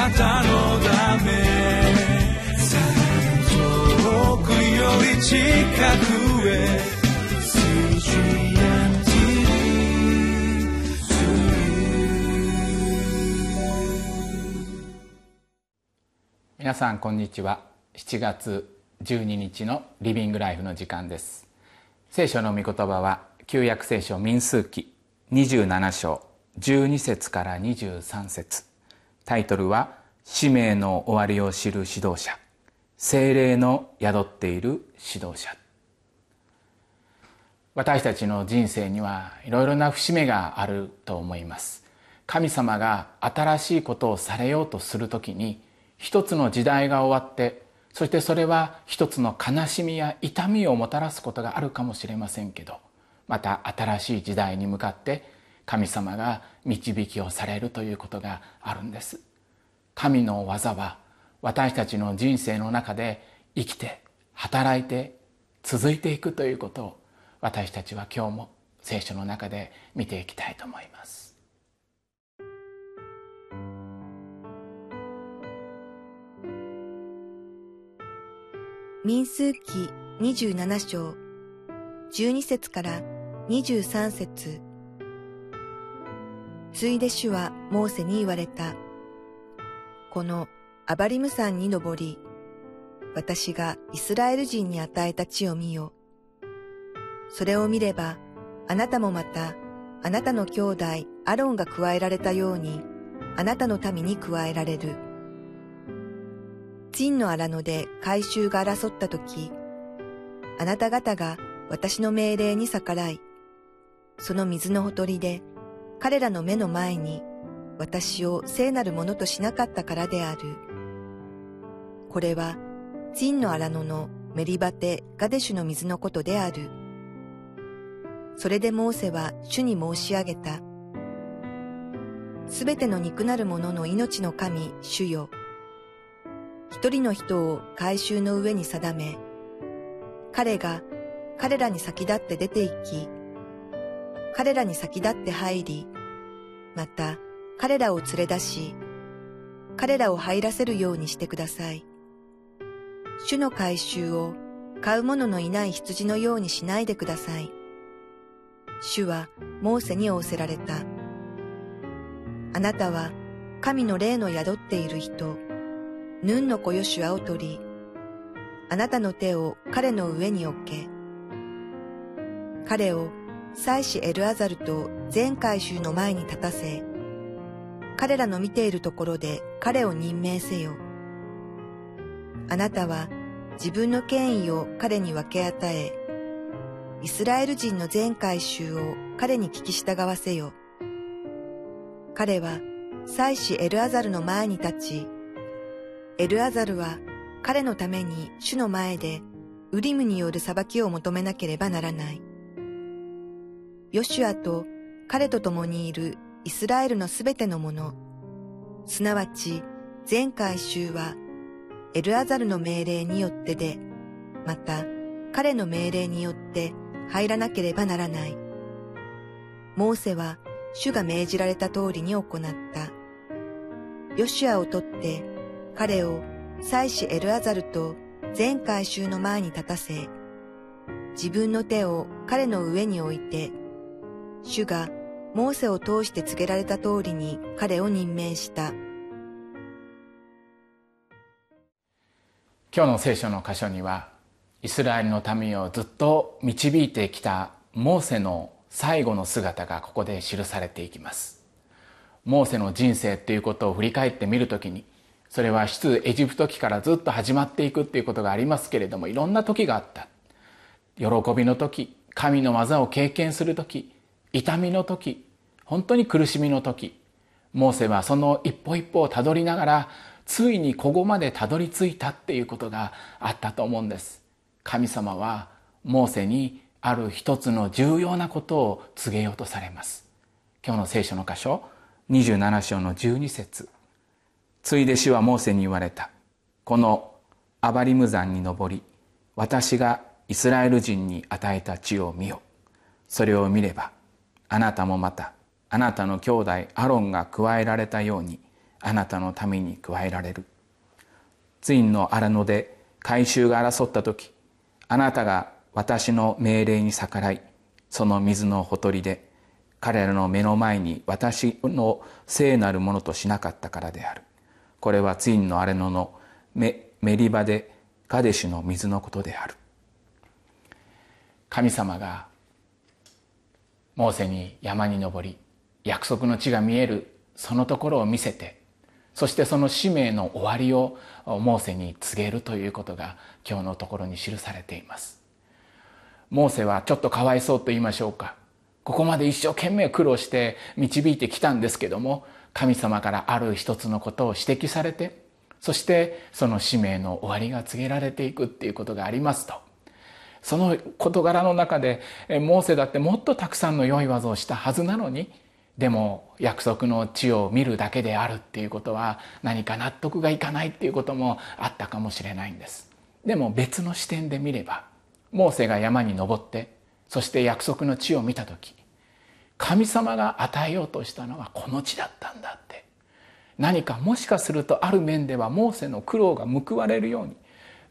なたのため遠くより近くへ皆さんこんにちは。7月12日のリビングライフの時間です。聖書の御言葉は旧約聖書民数記27章12節から23節。タイトルは使命の終わりを知る指導者。精霊の宿っている指導者。私たちの人生にはいろいろな節目があると思います。神様が新しいことをされようとするときに一つの時代が終わってそしてそれは一つの悲しみや痛みをもたらすことがあるかもしれませんけどまた新しい時代に向かって神様が導きをされるということがあるんです。神の技は私たちの人生の中で生きて働いて続いていくということを私たちは今日も聖書の中で見ていきたいと思います。民数記27章12節から23節。ついで主はモーセに言われた。このアバリム山に登り、私がイスラエル人に与えた地を見よ。それを見れば、あなたもまた、あなたの兄弟アロンが加えられたように、あなたの民に加えられる。陳の荒野で改宗が争った時、あなた方が私の命令に逆らい、その水のほとりで彼らの目の前に私を聖なるものとしなかったからである。これは、陳の荒野のメリバテ・ガデシュの水のことである。それでモーセは主に申し上げた。すべての肉なるものの命の神、主よ。一人の人を改宗の上に定め、彼が彼らに先立って出て行き、彼らに先立って入り、また彼らを連れ出し、彼らを入らせるようにしてください。主の改宗を買う者のいない羊のようにしないでください。主はモーセに仰せられた。あなたは神の霊の宿っている人、ヌンの子ヨシュアを取り、あなたの手を彼の上に置け。彼を祭司エルアザルと全回収の前に立たせ、彼らの見ているところで彼を任命せよ。あなたは自分の権威を彼に分け与え、イスラエル人の全回収を彼に聞き従わせよ。彼は祭司エルアザルの前に立ち、エルアザルは彼のために主の前でウリムによる裁きを求めなければならない。ヨシュアと彼と共にいるイスラエルのすべてのもの、すなわち全回収はエルアザルの命令によってで、また彼の命令によって入らなければならない。モーセは主が命じられた通りに行った。ヨシュアを取って彼を祭司エルアザルと全回収の前に立たせ、自分の手を彼の上に置いて、主がモーセを通して告げられた通りに彼を任命した。今日の聖書の箇所には、イスラエルの民をずっと導いてきたモーセの最後の姿がここで記されていきます。モーセの人生っていうことを振り返ってみるときに、それは出エジプト期からずっと始まっていくっていうことがありますけれどもいろんな時があった喜びの時神の技を経験する時痛みの時本当に苦しみの時モーセはその一歩一歩をたどりながらついにここまでたどり着いたっていうことがあったと思うんです神様はモーセにある一つの重要なことを告げようとされます今日の聖書の箇所27章の12節ついで主はモーセに言われた。このアバリム山に登り、私がイスラエル人に与えた地を見よ。それを見れば、あなたもまた、あなたの兄弟アロンが加えられたように、あなたのために加えられる。ツインの荒野で改宗が争った時あなたが私の命令に逆らいその水のほとりで彼らの目の前に私の聖なるものとしなかったからである。これはツインの荒野のメリバでカデシュの水のことである。神様がモーセに山に登り約束の地が見えるそのところを見せてそしてその使命の終わりをモーセに告げるということが今日のところに記されています。モーセはちょっとかわいそうと言いましょうか。ここまで一生懸命苦労して導いてきたんですけども神様からある一つのことを指摘されてそしてその使命の終わりが告げられていくっていうことがありますと。その事柄の中でモーセだってもっとたくさんの良い技をしたはずなのにでも約束の地を見るだけであるっていうことは何か納得がいかないっていうこともあったかもしれないんです。でも別の視点で見ればモーセが山に登ってそして約束の地を見た時神様が与えようとしたのはこの地だったんだって。何かもしかするとある面ではモーセの苦労が報われるように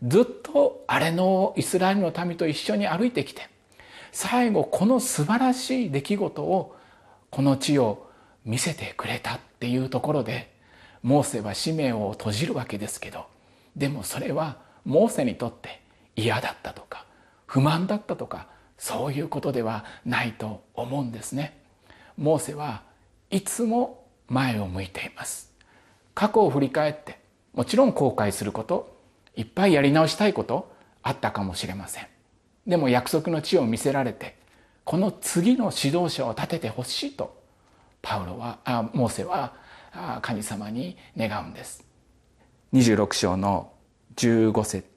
ずっとあれのイスラエルの民と一緒に歩いてきて最後この素晴らしい出来事をこの地を見せてくれたっていうところでモーセは使命を閉じるわけですけどでもそれはモーセにとって嫌だったとか不満だったとかそういうことではないと思うんですね。モーセはいつも前を向いています。過去を振り返ってもちろん後悔することいっぱいやり直したいことあったかもしれません。でも約束の地を見せられてこの次の指導者を立ててほしいとパウロはあモーセは神様に願うんです。26章の15節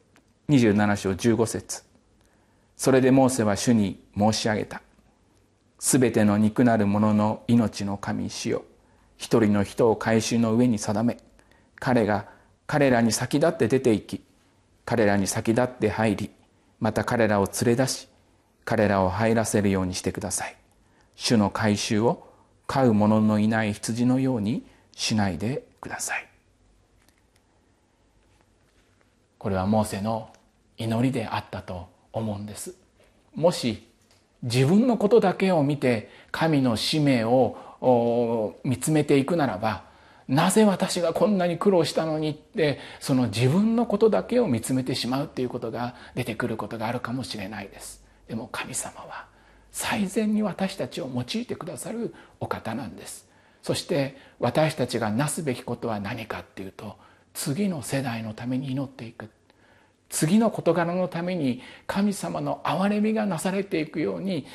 27章15節。それでモーセは主に申し上げた。すべての肉なる者の命の神死よ。一人の人を改宗の上に定め。彼が彼らに先立って出て行き彼らに先立って入りまた彼らを連れ出し彼らを入らせるようにしてください。主の改宗を飼う者のいない羊のようにしないでください。これはモーセの祈りであったと思うんです。もし自分のことだけを見て神の使命を見つめていくならばなぜ私がこんなに苦労したのにってその自分のことだけを見つめてしまうっていうことが出てくることがあるかもしれないです。でも神様は最善に私たちを用いてくださるお方なんです。そして私たちがなすべきことは何かっていうと次の世代のために祈っていく。次の事柄のために神様の憐れみがなされていくように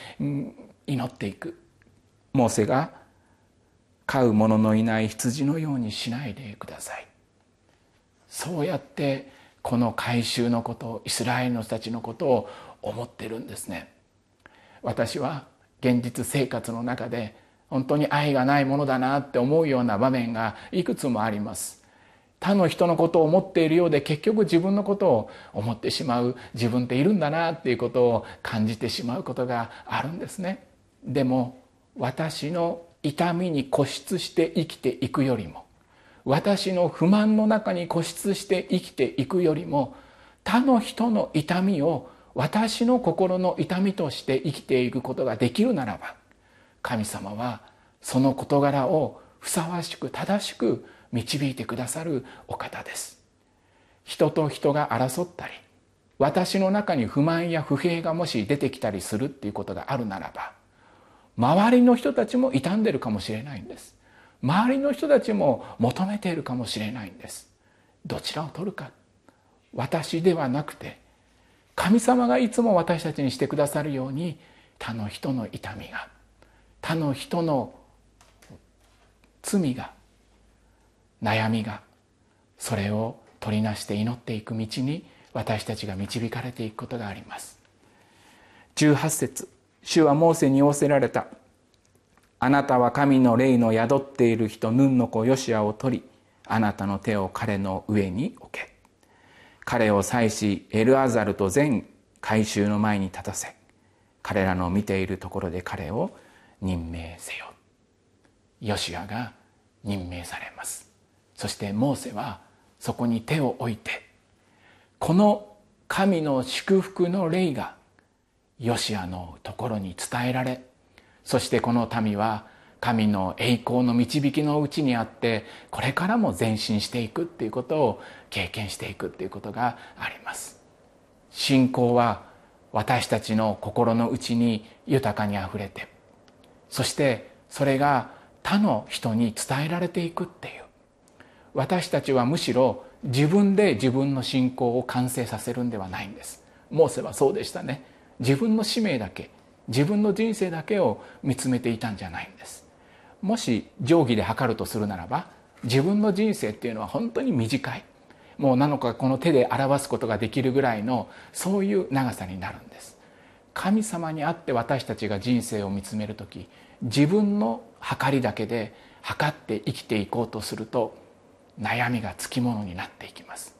祈っていく。モーセが飼う者のいない羊のようにしないでください。そうやってこの改宗のことイスラエルの人たちのことを思ってるんですね。私は現実生活の中で本当に愛がないものだなって思うような場面がいくつもあります。他の人のことを思っているようで結局自分のことを思ってしまう自分っているんだなっていうことを感じてしまうことがあるんですね。でも私の痛みに固執して生きていくよりも私の不満の中に固執して生きていくよりも他の人の痛みを私の心の痛みとして生きていくことができるならば神様はその事柄をふさわしく正しく導いてくださるお方です。人と人が争ったり私の中に不満や不平がもし出てきたりするっていうことがあるならば周りの人たちも傷んでるかもしれないんです。周りの人たちも求めているかもしれないんです。どちらを取るか。私ではなくて神様がいつも私たちにしてくださるように他の人の痛みが他の人の罪が悩みがそれを取りなして祈っていく道に私たちが導かれていくことがあります。18節。主はモーセに仰せられた。あなたは神の霊の宿っている人ヌンの子ヨシアを取り、あなたの手を彼の上に置け。彼を祭し、エルアザルと全改宗の前に立たせ、彼らの見ているところで彼を任命せよ。ヨシアが任命されます。そしてモーセはそこに手を置いてこの神の祝福の霊がヨシアのところに伝えられそしてこの民は神の栄光の導きのうちにあってこれからも前進していくっていうことを経験していくっていうことがあります。信仰は私たちの心の内に豊かにあふれてそしてそれが他の人に伝えられていくっていう。私たちはむしろ自分で自分の信仰を完成させるんではないんです。モーセはそうでしたね。自分の使命だけ自分の人生だけを見つめていたんじゃないんです。もし定規で測るとするならば自分の人生っていうのは本当に短い。もうなのかこの手で表すことができるぐらいのそういう長さになるんです。神様にあって私たちが人生を見つめる時自分の計りだけで測って生きていこうとすると悩みがつきものになっていきます。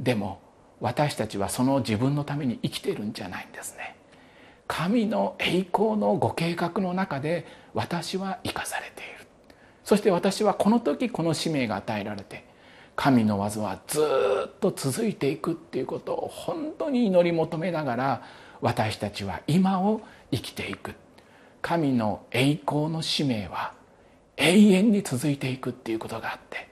でも私たちはその自分のために生きているんじゃないんですね。神の栄光のご計画の中で私は生かされている。そして私はこの時この使命が与えられて神の技はずっと続いていくっていうことを本当に祈り求めながら私たちは今を生きていく。神の栄光の使命は永遠に続いていくっていうことがあって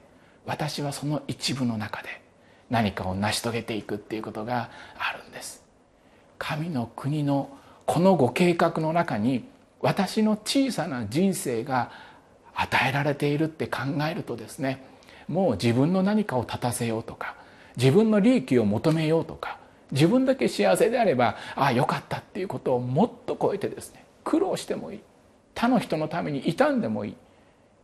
私はその一部の中で何かを成し遂げていくっていうことがあるんです。神の国のこのご計画の中に私の小さな人生が与えられているって考えるとですねもう自分の何かを立たせようとか自分の利益を求めようとか自分だけ幸せであればああよかったっていうことをもっと超えてですね苦労してもいい。他の人のために傷んでもいい。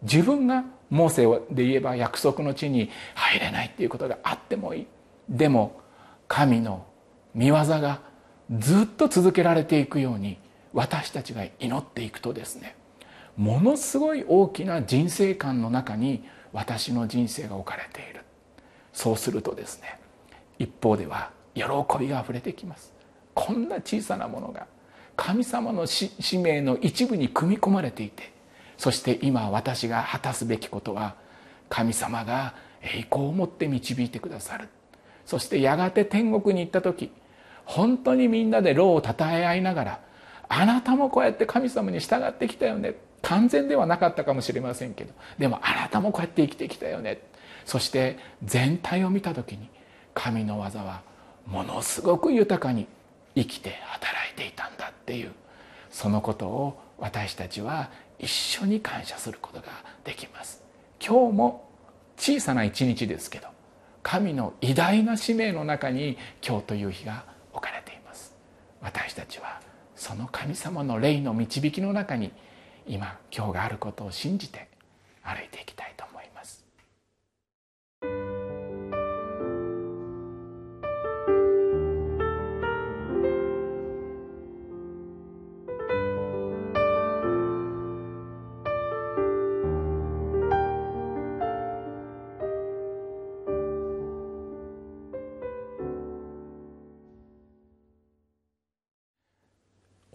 自分がモーセで言えば約束の地に入れないっていうことがあってもいい。でも神の見業がずっと続けられていくように私たちが祈っていくとですねものすごい大きな人生観の中に私の人生が置かれている。そうするとですね一方では喜びがあふれてきます。こんな小さなものが神様の使命の一部に組み込まれていてそして今私が果たすべきことは神様が栄光を持って導いてくださる。そしてやがて天国に行った時本当にみんなで労をたたえ合いながらあなたもこうやって神様に従ってきたよね。完全ではなかったかもしれませんけど。でもあなたもこうやって生きてきたよね。そして全体を見た時に神の技はものすごく豊かに生きて働いていたんだっていうそのことを私たちは一緒に感謝することができます。今日も小さな一日ですけど神の偉大な使命の中に今日という日が置かれています。私たちはその神様の霊の導きの中に今今日があることを信じて歩いていきたいと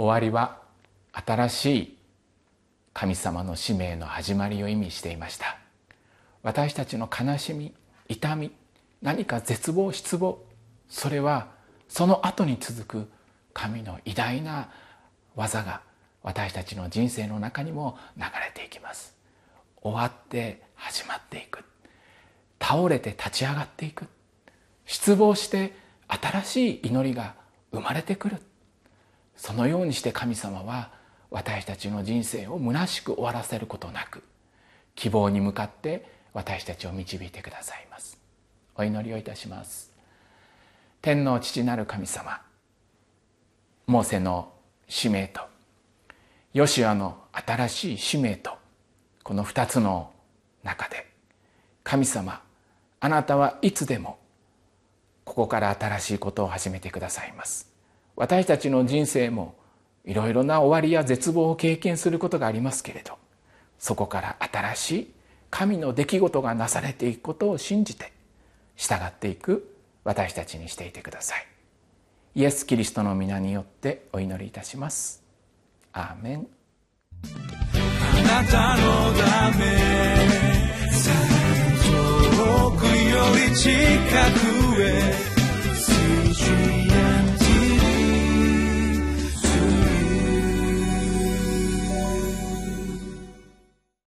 終わりは新しい神様の使命の始まりを意味していました。私たちの悲しみ痛み何か絶望失望それはその後に続く神の偉大な技が私たちの人生の中にも流れていきます。終わって始まっていく。倒れて立ち上がっていく。失望して新しい祈りが生まれてくる。そのようにして神様は私たちの人生を虚しく終わらせることなく希望に向かって私たちを導いてくださいます。お祈りをいたします。天皇父なる神様モーセの使命とヨシアの新しい使命とこの二つの中で神様あなたはいつでもここから新しいことを始めてくださいます。私たちの人生もいろいろな終わりや絶望を経験することがありますけれどそこから新しい神の出来事がなされていくことを信じて従っていく私たちにしていてください。イエス・キリストの皆によってお祈りいたします。アーメン。あなたのため遠くより近くへ